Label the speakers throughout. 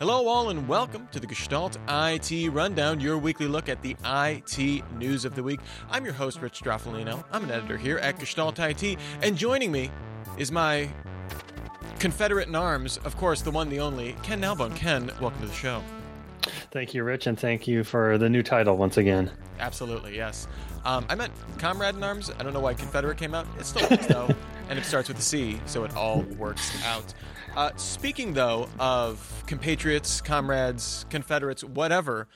Speaker 1: Hello, all, and welcome to the Gestalt IT Rundown, your weekly look at the IT news of the week. I'm your host, Rich Stroffolino. I'm an editor here at Gestalt IT, and joining me is my Confederate in arms, of course, the one, the only, Ken Nalbone. Ken, welcome to the show.
Speaker 2: Thank you, Rich, and thank you for the new title once again.
Speaker 1: Absolutely, yes. Um, I meant Comrade in Arms. I don't know why Confederate came out. It still works, though, and it starts with a C, so it all works out. Uh, speaking, though, of compatriots, comrades, Confederates, whatever,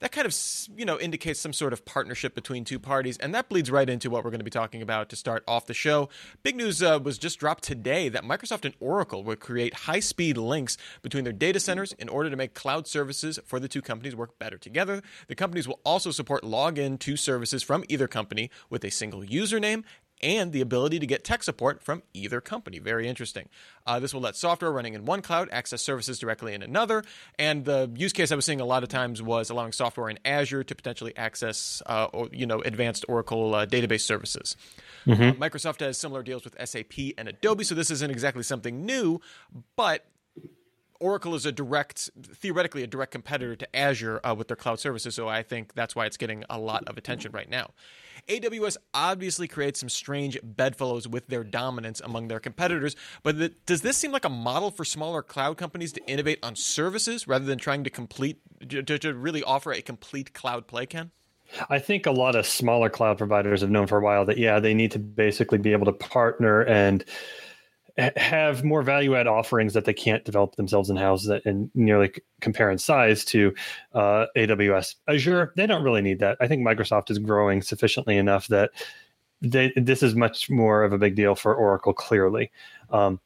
Speaker 1: that kind of you know indicates some sort of partnership between two parties, and that bleeds right into what we're going to be talking about to start off the show. Big news uh, was just dropped today that Microsoft and Oracle will create high-speed links between their data centers in order to make cloud services for the two companies work better together. The companies will also support login to services from either company with a single username and the ability to get tech support from either company. Very interesting. Uh, this will let software running in one cloud access services directly in another. And the use case I was seeing a lot of times was allowing software in Azure to potentially access, uh, or, you know, advanced Oracle uh, database services. Mm-hmm. Uh, Microsoft has similar deals with SAP and Adobe, so this isn't exactly something new, but Oracle is a direct, theoretically, a direct competitor to Azure uh, with their cloud services. So I think that's why it's getting a lot of attention right now. AWS obviously creates some strange bedfellows with their dominance among their competitors, but does this seem like a model for smaller cloud companies to innovate on services rather than trying to complete to, to really offer a complete cloud play, Ken?
Speaker 2: I think a lot of smaller cloud providers have known for a while that yeah, they need to basically be able to partner and have more value add offerings that they can't develop themselves in house and nearly compare in size to uh, AWS. Azure, they don't really need that. I think Microsoft is growing sufficiently enough that they, this is much more of a big deal for Oracle, clearly. Um,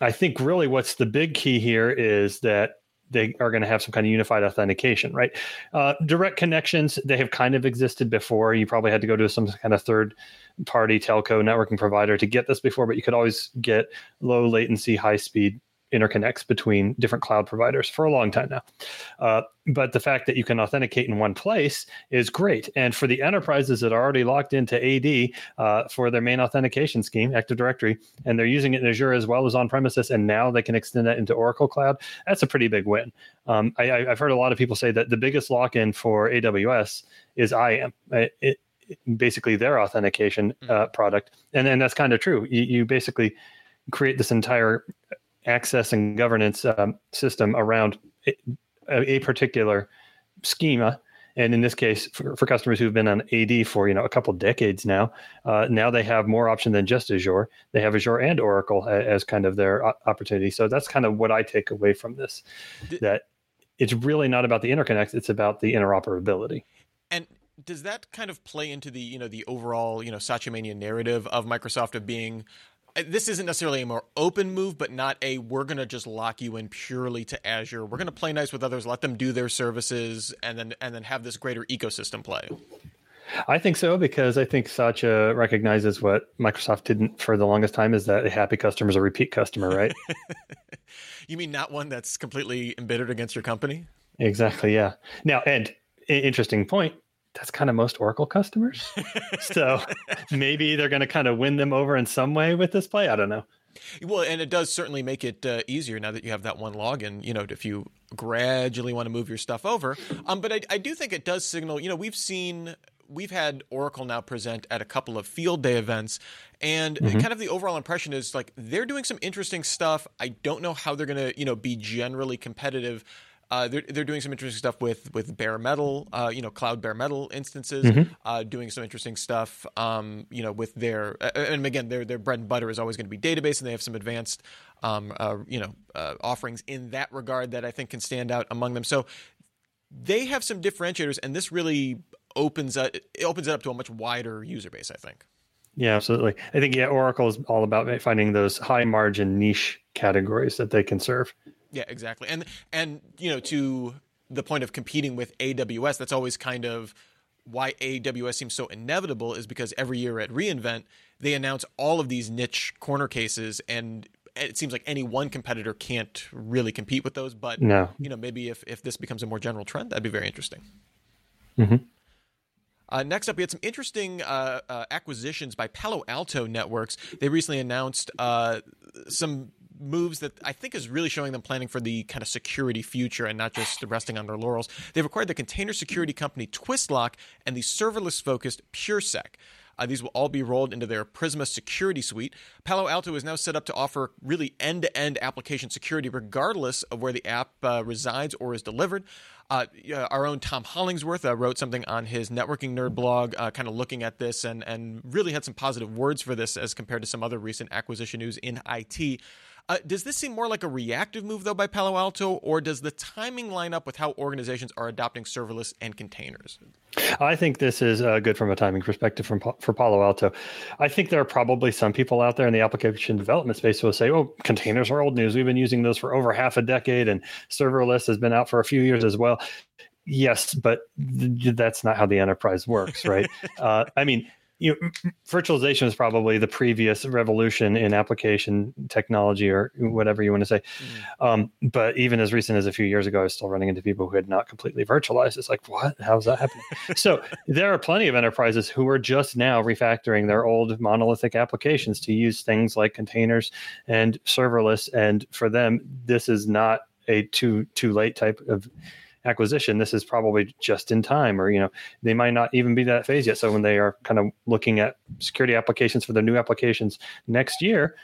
Speaker 2: I think really what's the big key here is that they are going to have some kind of unified authentication, right? Uh, direct connections, they have kind of existed before. You probably had to go to some kind of third party telco networking provider to get this before, but you could always get low latency, high speed interconnects between different cloud providers for a long time now. Uh, but the fact that you can authenticate in one place is great. And for the enterprises that are already locked into AD uh, for their main authentication scheme, Active Directory, and they're using it in Azure as well as on premises, and now they can extend that into Oracle Cloud, that's a pretty big win. Um, I, have heard a lot of people say that the biggest lock in for AWS is IAM. It, it, basically their authentication hmm. uh, product. And then that's kind of true. You, you basically create this entire access and governance um, system around a, a, particular schema. And in this case, for, for, customers who've been on AD for you know a couple decades now, uh, now they have more option than just Azure. They have Azure and Oracle as, as kind of their opportunity. So that's kind of what I take away from this. That it's really not about the interconnects; it's about the interoperability.
Speaker 1: And does that kind of play into the you know the overall you know Satya Mania narrative of Microsoft of being this isn't necessarily a more open move, but not a we're going to just lock you in purely to Azure. We're going to play nice with others, let them do their services, and then and then have this greater ecosystem play.
Speaker 2: I think so because I think Satya recognizes what Microsoft didn't for the longest time is that a happy customer is a repeat customer, right?
Speaker 1: you mean not one that's completely embittered against your company?
Speaker 2: Exactly. Yeah. Now, and interesting point that's kind of most Oracle customers. so maybe they're going to kind of win them over in some way with this play. I don't know.
Speaker 1: Well, and it does certainly make it uh, easier now that you have that one login. You know, if you gradually want to move your stuff over. Um, but I, I do think it does signal. You know, we've seen we've had Oracle now present at a couple of field day events, and mm-hmm. kind of the overall impression is like they're doing some interesting stuff. I don't know how they're going to you know be generally competitive uh, they're they're doing some interesting stuff with with bare metal, uh, you know, cloud bare metal instances. Mm-hmm. Uh, doing some interesting stuff, um, you know, with their and again, their their bread and butter is always going to be database, and they have some advanced, um, uh, you know, uh, offerings in that regard that I think can stand out among them. So they have some differentiators, and this really opens up it opens it up to a much wider user base. I think.
Speaker 2: Yeah, absolutely. I think yeah, Oracle is all about finding those high margin niche categories that they can serve.
Speaker 1: Yeah, exactly. And and you know to the point of competing with AWS, that's always kind of why AWS seems so inevitable is because every year at reInvent they announce all of these niche corner cases and it seems like any one competitor can't really compete with those but no. you know maybe if, if this becomes a more general trend that'd be very interesting mm-hmm. Uh, next up, we had some interesting uh, uh, acquisitions by Palo Alto Networks. They recently announced uh, some moves that I think is really showing them planning for the kind of security future and not just resting on their laurels. They've acquired the container security company Twistlock and the serverless focused PureSec. Uh, these will all be rolled into their Prisma security suite. Palo Alto is now set up to offer really end to end application security regardless of where the app uh, resides or is delivered. Uh, our own Tom Hollingsworth uh, wrote something on his networking nerd blog, uh, kind of looking at this and, and really had some positive words for this as compared to some other recent acquisition news in IT. Uh, does this seem more like a reactive move, though, by Palo Alto, or does the timing line up with how organizations are adopting serverless and containers?
Speaker 2: I think this is uh, good from a timing perspective from, for Palo Alto. I think there are probably some people out there in the application development space who will say, oh, containers are old news. We've been using those for over half a decade, and serverless has been out for a few years as well. Yes, but th- that's not how the enterprise works, right? uh, I mean, you know, virtualization is probably the previous revolution in application technology or whatever you want to say. Mm. Um, but even as recent as a few years ago, I was still running into people who had not completely virtualized. It's like, what? How's that happening? so there are plenty of enterprises who are just now refactoring their old monolithic applications to use things like containers and serverless. And for them, this is not a too too late type of acquisition, this is probably just in time, or you know, they might not even be that phase yet. So when they are kind of looking at security applications for their new applications next year,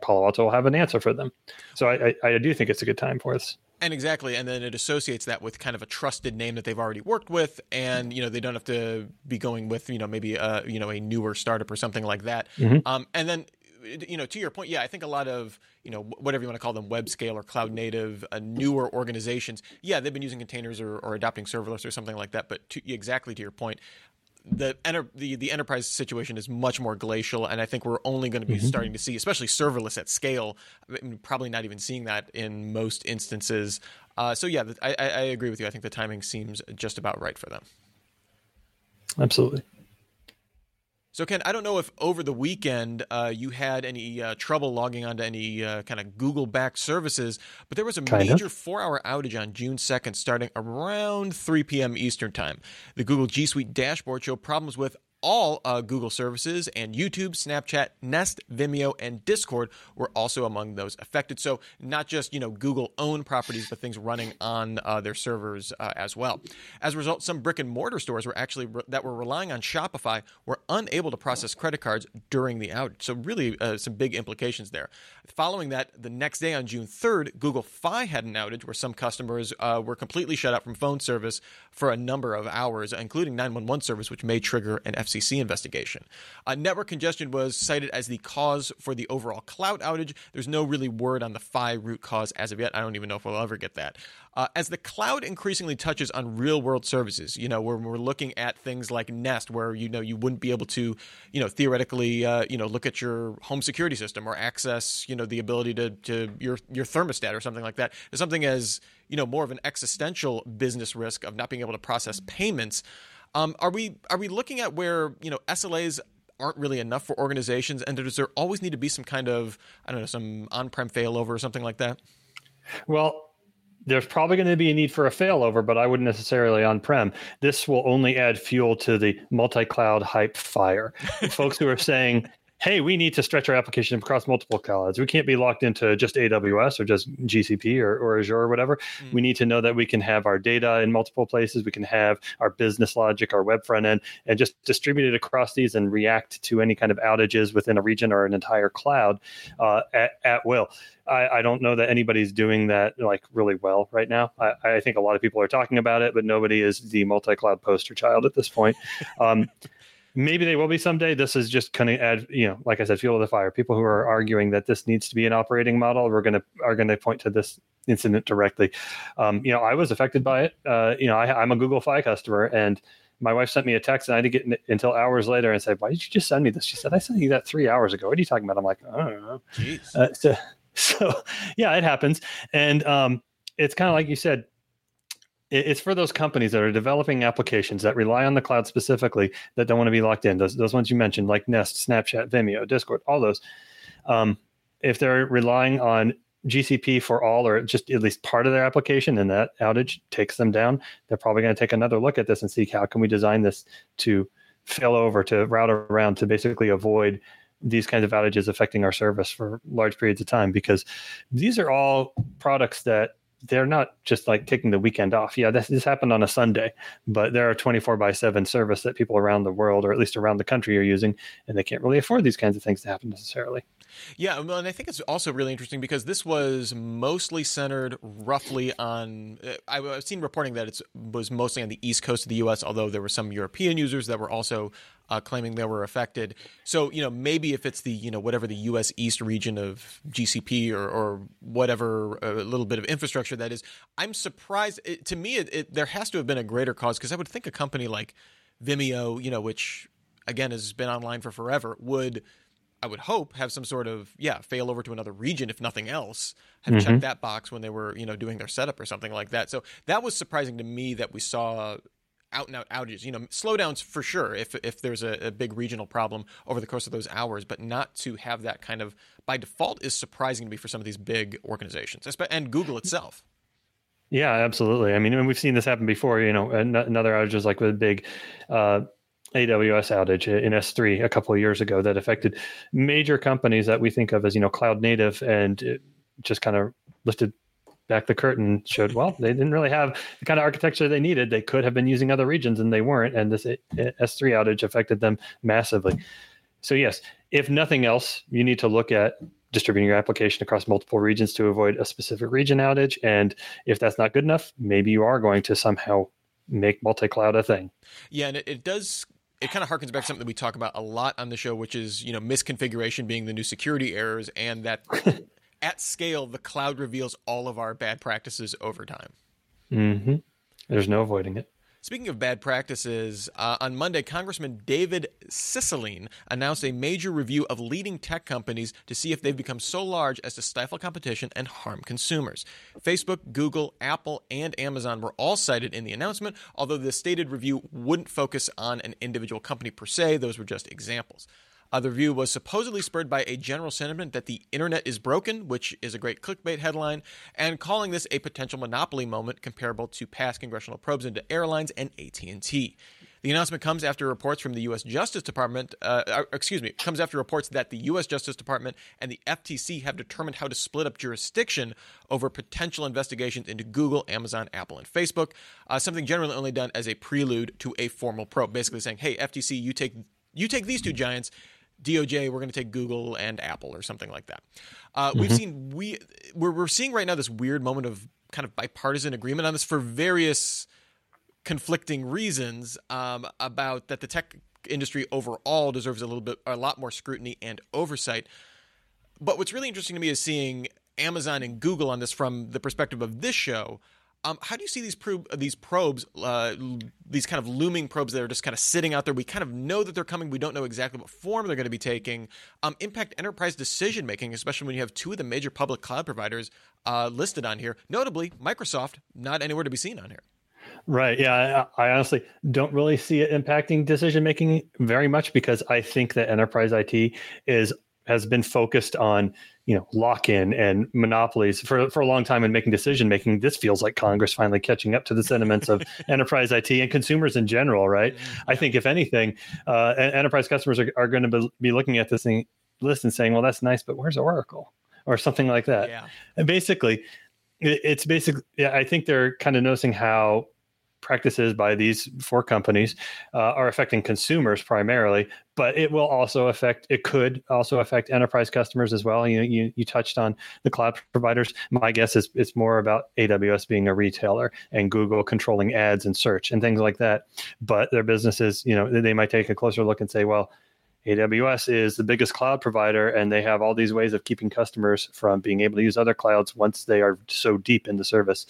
Speaker 2: Palo Alto will have an answer for them. So I, I, I do think it's a good time for us.
Speaker 1: And exactly, and then it associates that with kind of a trusted name that they've already worked with, and you know they don't have to be going with you know maybe a you know a newer startup or something like that. Mm-hmm. Um, and then you know, to your point, yeah, I think a lot of you know whatever you want to call them, web scale or cloud native, uh, newer organizations, yeah, they've been using containers or, or adopting serverless or something like that. But to, exactly to your point, the, enter, the the enterprise situation is much more glacial, and I think we're only going to be mm-hmm. starting to see, especially serverless at scale. I mean, probably not even seeing that in most instances. Uh, so yeah, I, I agree with you. I think the timing seems just about right for them.
Speaker 2: Absolutely.
Speaker 1: So, Ken, I don't know if over the weekend uh, you had any uh, trouble logging onto any uh, kind of Google backed services, but there was a kind major four hour outage on June 2nd starting around 3 p.m. Eastern Time. The Google G Suite dashboard showed problems with all uh, Google services, and YouTube, Snapchat, Nest, Vimeo, and Discord were also among those affected. So not just you know Google owned properties, but things running on uh, their servers uh, as well. As a result, some brick and mortar stores were actually re- that were relying on Shopify were unable to process credit cards during the outage. So really, uh, some big implications there. Following that, the next day on June 3rd, Google Fi had an outage where some customers uh, were completely shut out from phone service for a number of hours, including 911 service, which may trigger an FCC investigation. Uh, network congestion was cited as the cause for the overall cloud outage. There's no really word on the Fi root cause as of yet. I don't even know if we'll ever get that. Uh, as the cloud increasingly touches on real world services, you know, when we're looking at things like Nest, where you know you wouldn't be able to, you know, theoretically, uh, you know, look at your home security system or access, you know, the ability to to your your thermostat or something like that. Something as you know more of an existential business risk of not being able to process payments. Um, are we are we looking at where you know SLAs aren't really enough for organizations, and does there always need to be some kind of I don't know some on-prem failover or something like that?
Speaker 2: Well, there's probably going to be a need for a failover, but I wouldn't necessarily on prem. This will only add fuel to the multi cloud hype fire. Folks who are saying, hey, we need to stretch our application across multiple clouds. We can't be locked into just AWS or just GCP or, or Azure or whatever. Mm. We need to know that we can have our data in multiple places. We can have our business logic, our web front end, and just distribute it across these and react to any kind of outages within a region or an entire cloud uh, at, at will. I, I, don't know that anybody's doing that like really well right now. I, I, think a lot of people are talking about it, but nobody is the multi-cloud poster child at this point. Um, maybe they will be someday. This is just kind of add, you know, like I said, fuel to the fire. People who are arguing that this needs to be an operating model, we're going to are going to point to this incident directly. Um, you know, I was affected by it. Uh, you know, I, I'm a Google Fi customer, and my wife sent me a text, and I didn't get until hours later and said, "Why did you just send me this?" She said, "I sent you that three hours ago. What are you talking about?" I'm like, "I don't know." Uh, so, so, yeah, it happens, and um, it's kind of like you said it's for those companies that are developing applications that rely on the cloud specifically that don't want to be locked in. Those, those ones you mentioned, like Nest, Snapchat, Vimeo, Discord, all those. Um, if they're relying on GCP for all or just at least part of their application and that outage takes them down, they're probably going to take another look at this and see how can we design this to fail over, to route around, to basically avoid these kinds of outages affecting our service for large periods of time because these are all products that they're not just like taking the weekend off. Yeah, this, this happened on a Sunday, but there are 24 by 7 service that people around the world or at least around the country are using, and they can't really afford these kinds of things to happen necessarily.
Speaker 1: Yeah, well, and I think it's also really interesting because this was mostly centered roughly on. Uh, I've seen reporting that it was mostly on the east coast of the U.S., although there were some European users that were also uh, claiming they were affected. So, you know, maybe if it's the, you know, whatever the U.S. East region of GCP or, or whatever, a little bit of infrastructure that is, I'm surprised. It, to me, it, it, there has to have been a greater cause because I would think a company like Vimeo, you know, which again has been online for forever, would I would hope have some sort of yeah fail over to another region if nothing else have mm-hmm. checked that box when they were you know doing their setup or something like that so that was surprising to me that we saw out and out outages you know slowdowns for sure if if there's a, a big regional problem over the course of those hours but not to have that kind of by default is surprising to me for some of these big organizations and Google itself
Speaker 2: yeah, absolutely. I mean, and we've seen this happen before. You know, another outages like with a big uh, AWS outage in S3 a couple of years ago that affected major companies that we think of as you know cloud native, and just kind of lifted back the curtain, showed well they didn't really have the kind of architecture they needed. They could have been using other regions, and they weren't. And this uh, S3 outage affected them massively. So yes, if nothing else, you need to look at distributing your application across multiple regions to avoid a specific region outage. And if that's not good enough, maybe you are going to somehow make multi-cloud a thing.
Speaker 1: Yeah, and it, it does it kind of harkens back to something that we talk about a lot on the show, which is you know misconfiguration being the new security errors, and that at scale the cloud reveals all of our bad practices over time.
Speaker 2: Mm-hmm. There's no avoiding it.
Speaker 1: Speaking of bad practices, uh, on Monday, Congressman David Cicilline announced a major review of leading tech companies to see if they've become so large as to stifle competition and harm consumers. Facebook, Google, Apple, and Amazon were all cited in the announcement, although the stated review wouldn't focus on an individual company per se, those were just examples. Uh, the review was supposedly spurred by a general sentiment that the internet is broken, which is a great clickbait headline, and calling this a potential monopoly moment comparable to past congressional probes into airlines and AT&T. The announcement comes after reports from the U.S. Justice Department, uh, uh, excuse me, comes after reports that the U.S. Justice Department and the FTC have determined how to split up jurisdiction over potential investigations into Google, Amazon, Apple, and Facebook. Uh, something generally only done as a prelude to a formal probe, basically saying, "Hey, FTC, you take you take these two giants, DOJ, we're going to take Google and Apple or something like that. Uh, mm-hmm. We've seen we we're, we're seeing right now this weird moment of kind of bipartisan agreement on this for various conflicting reasons um, about that the tech industry overall deserves a little bit a lot more scrutiny and oversight. But what's really interesting to me is seeing Amazon and Google on this from the perspective of this show um, how do you see these these probes, uh, these kind of looming probes that are just kind of sitting out there? We kind of know that they're coming. We don't know exactly what form they're going to be taking. Um, impact enterprise decision making, especially when you have two of the major public cloud providers uh, listed on here. Notably, Microsoft not anywhere to be seen on here.
Speaker 2: Right. Yeah. I, I, honestly don't really see it impacting decision making very much because I think that enterprise IT is has been focused on you know lock in and monopolies for for a long time in making decision making this feels like congress finally catching up to the sentiments of enterprise it and consumers in general right yeah. i think if anything uh, enterprise customers are, are going to be looking at this thing, list and saying well that's nice but where's oracle or something like that yeah. and basically it's basically yeah, i think they're kind of noticing how practices by these four companies uh, are affecting consumers primarily, but it will also affect. It could also affect enterprise customers as well. You you, you touched on the cloud providers. My guess is it's more about AWS being a retailer and Google controlling ads and search and things like that. But their businesses, you know, they might take a closer look and say, well. AWS is the biggest cloud provider, and they have all these ways of keeping customers from being able to use other clouds once they are so deep in the service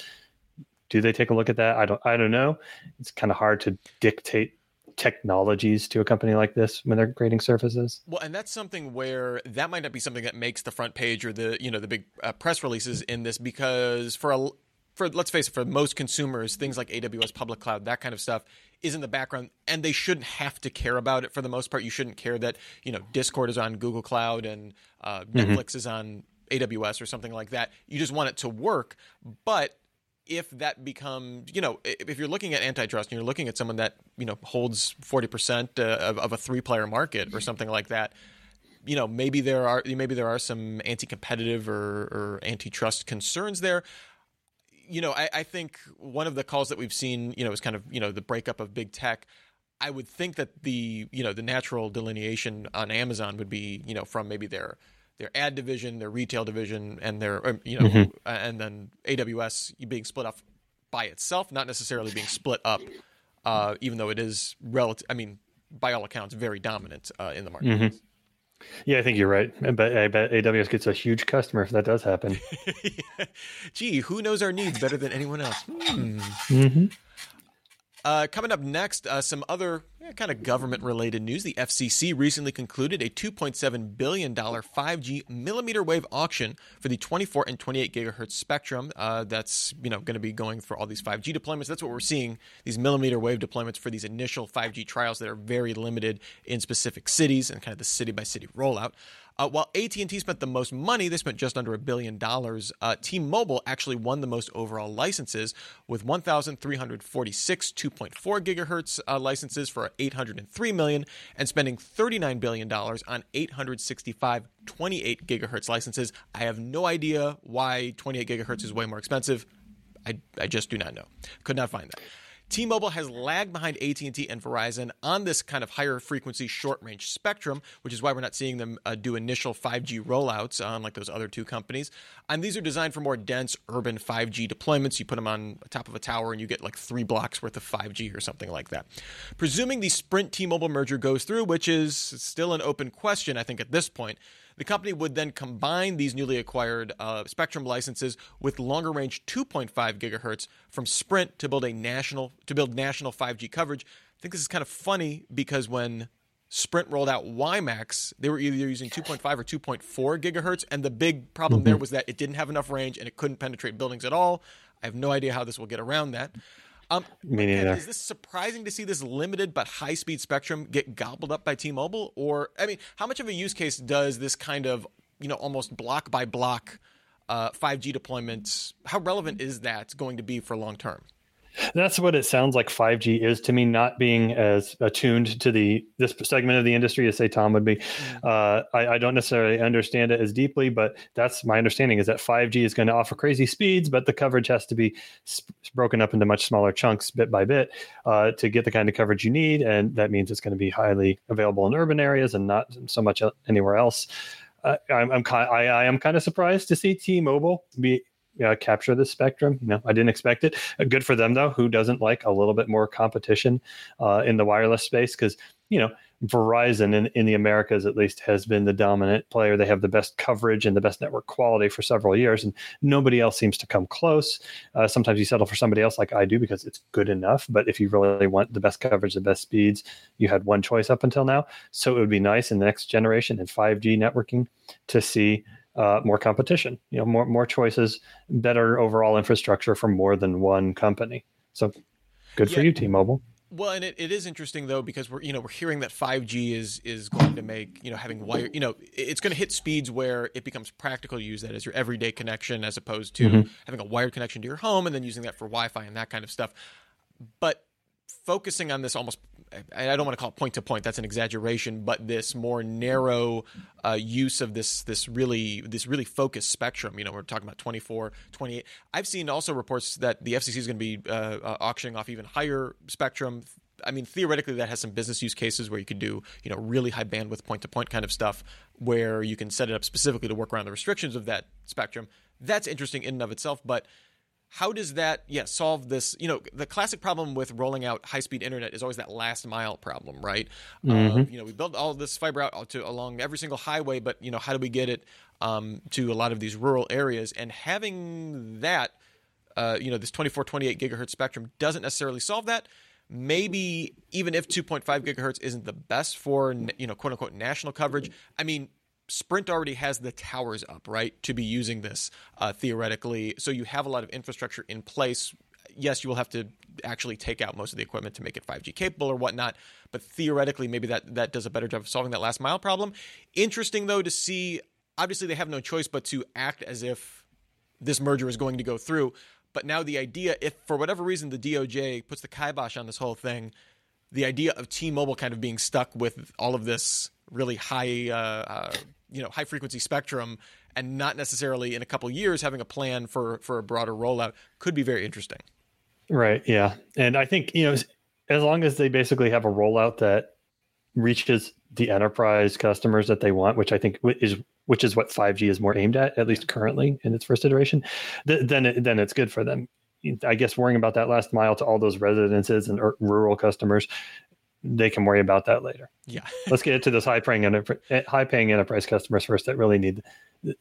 Speaker 2: do they take a look at that? I don't I don't know. It's kind of hard to dictate technologies to a company like this when they're creating services.
Speaker 1: Well, and that's something where that might not be something that makes the front page or the you know the big uh, press releases in this because for a for let's face it, for most consumers, things like AWS public cloud, that kind of stuff is in the background, and they shouldn't have to care about it for the most part. You shouldn't care that you know Discord is on Google Cloud and uh, mm-hmm. Netflix mm-hmm. is on AWS or something like that. You just want it to work, but if that becomes, you know, if you're looking at antitrust and you're looking at someone that, you know, holds 40% uh, of, of a three player market or something like that, you know, maybe there are maybe there are some anti-competitive or, or antitrust concerns there. You know, I, I think one of the calls that we've seen, you know, is kind of you know the breakup of big tech. I would think that the you know the natural delineation on Amazon would be you know from maybe their their ad division, their retail division, and their um, you know, mm-hmm. and then AWS being split off by itself, not necessarily being split up, uh, even though it is relative. I mean, by all accounts, very dominant uh, in the market. Mm-hmm.
Speaker 2: Yeah, I think you're right. I bet, I bet AWS gets a huge customer if that does happen.
Speaker 1: Gee, who knows our needs better than anyone else? Hmm. Mm-hmm. Uh, coming up next, uh, some other yeah, kind of government related news. The FCC recently concluded a $2.7 billion 5G millimeter wave auction for the 24 and 28 gigahertz spectrum. Uh, that's you know going to be going for all these 5G deployments. That's what we're seeing these millimeter wave deployments for these initial 5G trials that are very limited in specific cities and kind of the city by city rollout. Uh, while AT&T spent the most money, they spent just under a billion dollars. Uh, T-Mobile actually won the most overall licenses with 1,346 2.4 gigahertz uh, licenses for 803 million, and spending 39 billion dollars on 865 28 gigahertz licenses. I have no idea why 28 gigahertz is way more expensive. I, I just do not know. Could not find that. T-Mobile has lagged behind AT&T and Verizon on this kind of higher frequency short range spectrum, which is why we're not seeing them uh, do initial 5G rollouts unlike those other two companies. And these are designed for more dense urban 5G deployments. You put them on top of a tower and you get like three blocks worth of 5G or something like that. Presuming the Sprint T-Mobile merger goes through, which is still an open question, I think at this point, the company would then combine these newly acquired uh, spectrum licenses with longer range 2.5 gigahertz from Sprint to build a national to build national 5G coverage. I think this is kind of funny because when Sprint rolled out WiMAX, they were either using 2.5 or 2.4 gigahertz, and the big problem mm-hmm. there was that it didn't have enough range and it couldn't penetrate buildings at all. I have no idea how this will get around that. Um,
Speaker 2: Me neither.
Speaker 1: Is this surprising to see this limited but high speed spectrum get gobbled up by T-Mobile? Or I mean, how much of a use case does this kind of you know almost block by block uh, 5G deployments? How relevant is that going to be for long term?
Speaker 2: That's what it sounds like 5G is to me, not being as attuned to the this segment of the industry as say Tom would be. Mm. Uh, I, I, don't necessarily understand it as deeply, but that's my understanding is that 5G is going to offer crazy speeds, but the coverage has to be sp- broken up into much smaller chunks bit by bit uh, to get the kind of coverage you need, and that means it's going to be highly available in urban areas and not so much anywhere else. Uh, I'm, I'm I, I am kind of surprised to see T-Mobile be uh, capture the spectrum. You know, I didn't expect it. Uh, good for them though. Who doesn't like a little bit more competition uh, in the wireless space? Because you know, Verizon in, in the Americas at least has been the dominant player. They have the best coverage and the best network quality for several years, and nobody else seems to come close. Uh, sometimes you settle for somebody else, like I do, because it's good enough. But if you really want the best coverage, the best speeds, you had one choice up until now. So it would be nice in the next generation in 5G networking to see uh, more competition, you know, more more choices, better overall infrastructure from more than one company. So good yeah. for you, T-Mobile.
Speaker 1: Well, and it, it is interesting though because we're you know we're hearing that 5G is is going to make you know having wire you know it's going to hit speeds where it becomes practical to use that as your everyday connection as opposed to mm-hmm. having a wired connection to your home and then using that for Wi-Fi and that kind of stuff. But focusing on this almost I don't want to call it point to point that's an exaggeration but this more narrow uh, use of this this really this really focused spectrum you know we're talking about 24 28 I've seen also reports that the FCC is going to be uh, uh, auctioning off even higher spectrum I mean, theoretically, that has some business use cases where you could do, you know, really high bandwidth point to point kind of stuff where you can set it up specifically to work around the restrictions of that spectrum. That's interesting in and of itself. But how does that yeah solve this you know the classic problem with rolling out high speed internet is always that last mile problem right? Mm-hmm. uh, you know we built all this fiber out to along every single highway but you know how do we get it um, to a lot of these rural areas? And having that uh, you know this 24 28 gigahertz spectrum doesn't necessarily solve that. Maybe even if 2.5 gigahertz isn't the best for you know quote unquote national coverage i mean Sprint already has the towers up, right, to be using this uh, theoretically. So you have a lot of infrastructure in place. Yes, you will have to actually take out most of the equipment to make it 5G capable or whatnot, but theoretically, maybe that, that does a better job of solving that last mile problem. Interesting, though, to see obviously they have no choice but to act as if this merger is going to go through. But now the idea, if for whatever reason the DOJ puts the kibosh on this whole thing, the idea of T-Mobile kind of being stuck with all of this really high, uh, uh, you know, high frequency spectrum, and not necessarily in a couple years having a plan for for a broader rollout could be very interesting.
Speaker 2: Right. Yeah, and I think you know, as long as they basically have a rollout that reaches the enterprise customers that they want, which I think is which is what 5G is more aimed at, at least currently in its first iteration, th- then it, then it's good for them. I guess worrying about that last mile to all those residences and rural customers, they can worry about that later.
Speaker 1: Yeah.
Speaker 2: Let's get to those high paying high paying enterprise customers first that really need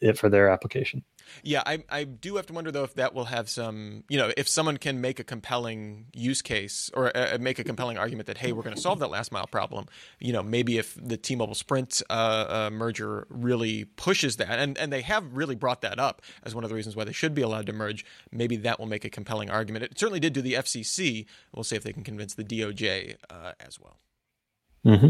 Speaker 2: it for their application.
Speaker 1: Yeah, I, I do have to wonder though if that will have some, you know, if someone can make a compelling use case or uh, make a compelling argument that hey, we're going to solve that last mile problem. You know, maybe if the T-Mobile Sprint uh, uh, merger really pushes that, and and they have really brought that up as one of the reasons why they should be allowed to merge. Maybe that will make a compelling argument. It certainly did do the FCC. We'll see if they can convince the DOJ uh, as well.
Speaker 2: Mm-hmm.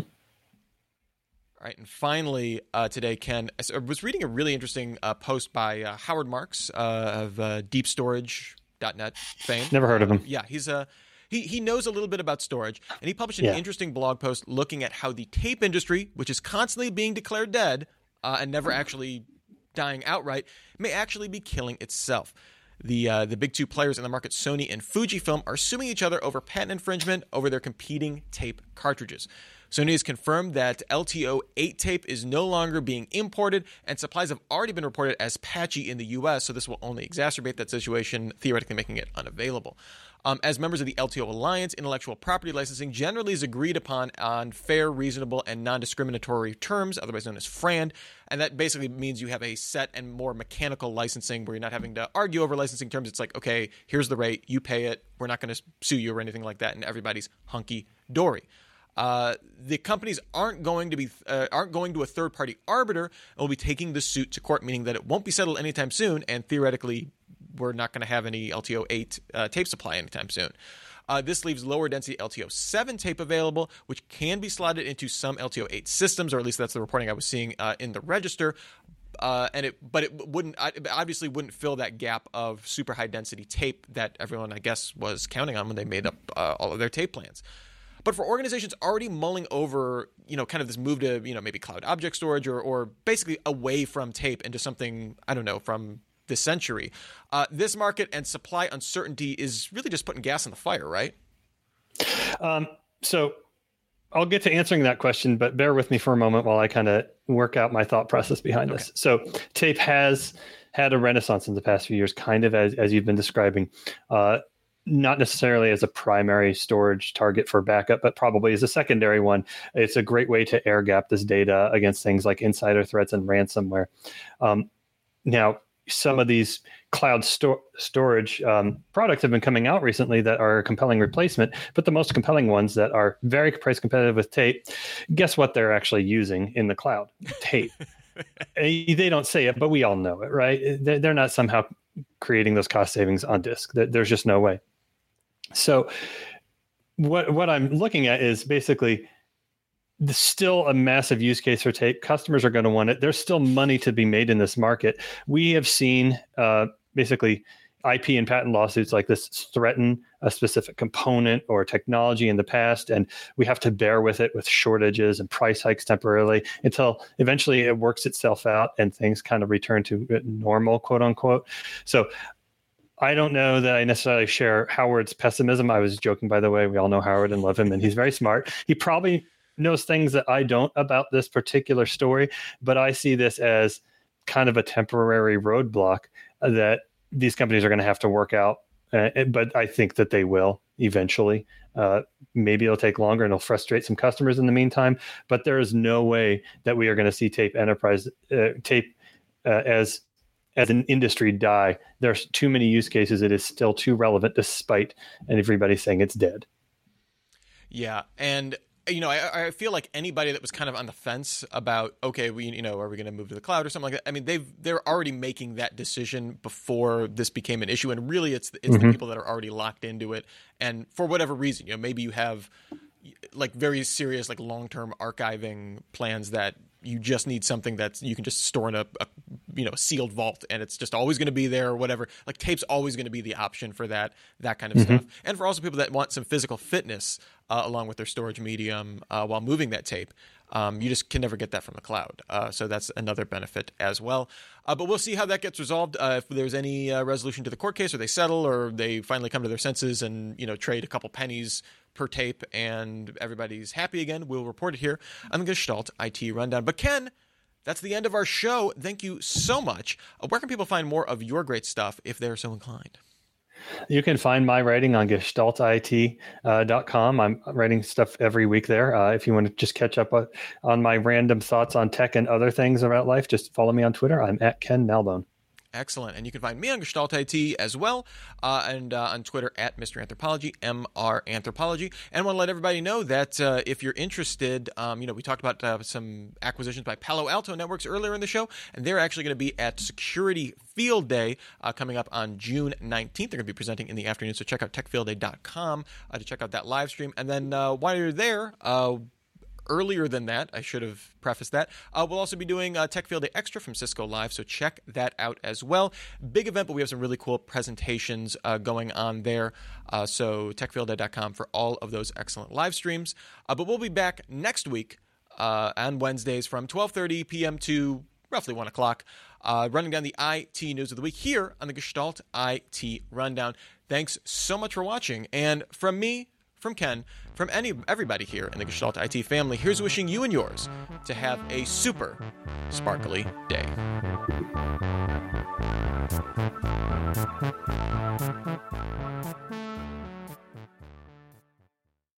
Speaker 1: All right, and finally uh, today, Ken, I was reading a really interesting uh, post by uh, Howard Marks uh, of uh, DeepStorage.net fame.
Speaker 2: Never heard of him.
Speaker 1: yeah, he's a he, he knows a little bit about storage, and he published an yeah. interesting blog post looking at how the tape industry, which is constantly being declared dead uh, and never actually dying outright, may actually be killing itself. The uh, the big two players in the market, Sony and Fujifilm, are suing each other over patent infringement over their competing tape cartridges. Sony has confirmed that LTO 8 tape is no longer being imported, and supplies have already been reported as patchy in the US, so this will only exacerbate that situation, theoretically making it unavailable. Um, as members of the LTO Alliance, intellectual property licensing generally is agreed upon on fair, reasonable, and non discriminatory terms, otherwise known as FRAND. And that basically means you have a set and more mechanical licensing where you're not having to argue over licensing terms. It's like, okay, here's the rate, you pay it, we're not going to sue you or anything like that, and everybody's hunky dory. Uh, the companies aren't going to be uh, aren't going to a third party arbiter and will be taking the suit to court, meaning that it won't be settled anytime soon, and theoretically, we're not going to have any LTO eight uh, tape supply anytime soon. Uh, this leaves lower density LTO 7 tape available, which can be slotted into some LTO 8 systems, or at least that's the reporting I was seeing uh, in the register. Uh, and it, but it wouldn't obviously wouldn't fill that gap of super high density tape that everyone I guess was counting on when they made up uh, all of their tape plans. But for organizations already mulling over, you know, kind of this move to, you know, maybe cloud object storage or, or basically away from tape into something, I don't know, from this century, uh, this market and supply uncertainty is really just putting gas on the fire, right?
Speaker 2: Um, so I'll get to answering that question, but bear with me for a moment while I kind of work out my thought process behind okay. this. So tape has had a renaissance in the past few years, kind of as, as you've been describing. Uh, not necessarily as a primary storage target for backup, but probably as a secondary one. It's a great way to air gap this data against things like insider threats and ransomware. Um, now, some of these cloud sto- storage um, products have been coming out recently that are a compelling replacement, but the most compelling ones that are very price competitive with tape, guess what they're actually using in the cloud? Tape. They don't say it, but we all know it, right? They're not somehow creating those cost savings on disk. There's just no way. So what what I'm looking at is basically still a massive use case for tape. Customers are going to want it. There's still money to be made in this market. We have seen uh, basically IP and patent lawsuits like this threaten a specific component or technology in the past, and we have to bear with it with shortages and price hikes temporarily until eventually it works itself out and things kind of return to normal, quote unquote. So I don't know that I necessarily share Howard's pessimism. I was joking, by the way. We all know Howard and love him, and he's very smart. He probably knows things that I don't about this particular story, but I see this as kind of a temporary roadblock that these companies are going to have to work out. Uh, but I think that they will eventually. Uh, maybe it'll take longer and it'll frustrate some customers in the meantime. But there is no way that we are going to see Tape Enterprise uh, Tape uh, as as an industry die. There's too many use cases. It is still too relevant, despite everybody saying it's dead.
Speaker 1: Yeah, and you know, I, I, feel like anybody that was kind of on the fence about, okay, we, you know, are we going to move to the cloud or something like that? I mean, they've they're already making that decision before this became an issue, and really, it's it's mm-hmm. the people that are already locked into it, and for whatever reason, you know, maybe you have like very serious like long term archiving plans that you just need something that you can just store in a, a you know sealed vault and it's just always going to be there or whatever. Like tape's always going to be the option for that that kind of mm-hmm. stuff. And for also people that want some physical fitness uh, along with their storage medium uh, while moving that tape. Um, you just can never get that from the cloud. Uh, so that's another benefit as well. Uh, but we'll see how that gets resolved. Uh, if there's any uh, resolution to the court case, or they settle, or they finally come to their senses and you know trade a couple pennies per tape, and everybody's happy again, we'll report it here on the Gestalt IT Rundown. But Ken. That's the end of our show. Thank you so much. Uh, where can people find more of your great stuff if they're so inclined?
Speaker 2: You can find my writing on gestaltit.com. Uh, I'm writing stuff every week there. Uh, if you want to just catch up on my random thoughts on tech and other things about life, just follow me on Twitter. I'm at Ken Nalbone.
Speaker 1: Excellent. And you can find me on Gestalt IT as well, uh, and uh, on Twitter at Mr. Anthropology, MR Anthropology. And I want to let everybody know that uh, if you're interested, um, you know, we talked about uh, some acquisitions by Palo Alto Networks earlier in the show, and they're actually going to be at Security Field Day uh, coming up on June 19th. They're going to be presenting in the afternoon, so check out techfieldday.com uh, to check out that live stream. And then while you're there, earlier than that. I should have prefaced that. Uh, we'll also be doing uh, Tech Field Day Extra from Cisco Live, so check that out as well. Big event, but we have some really cool presentations uh, going on there. Uh, so techfieldday.com for all of those excellent live streams. Uh, but we'll be back next week uh, on Wednesdays from 12:30 p.m. to roughly one o'clock. Running down the IT news of the week here on the Gestalt IT Rundown. Thanks so much for watching. And from me, from Ken, from any everybody here in the Gestalt IT family, here's wishing you and yours to have a super sparkly day.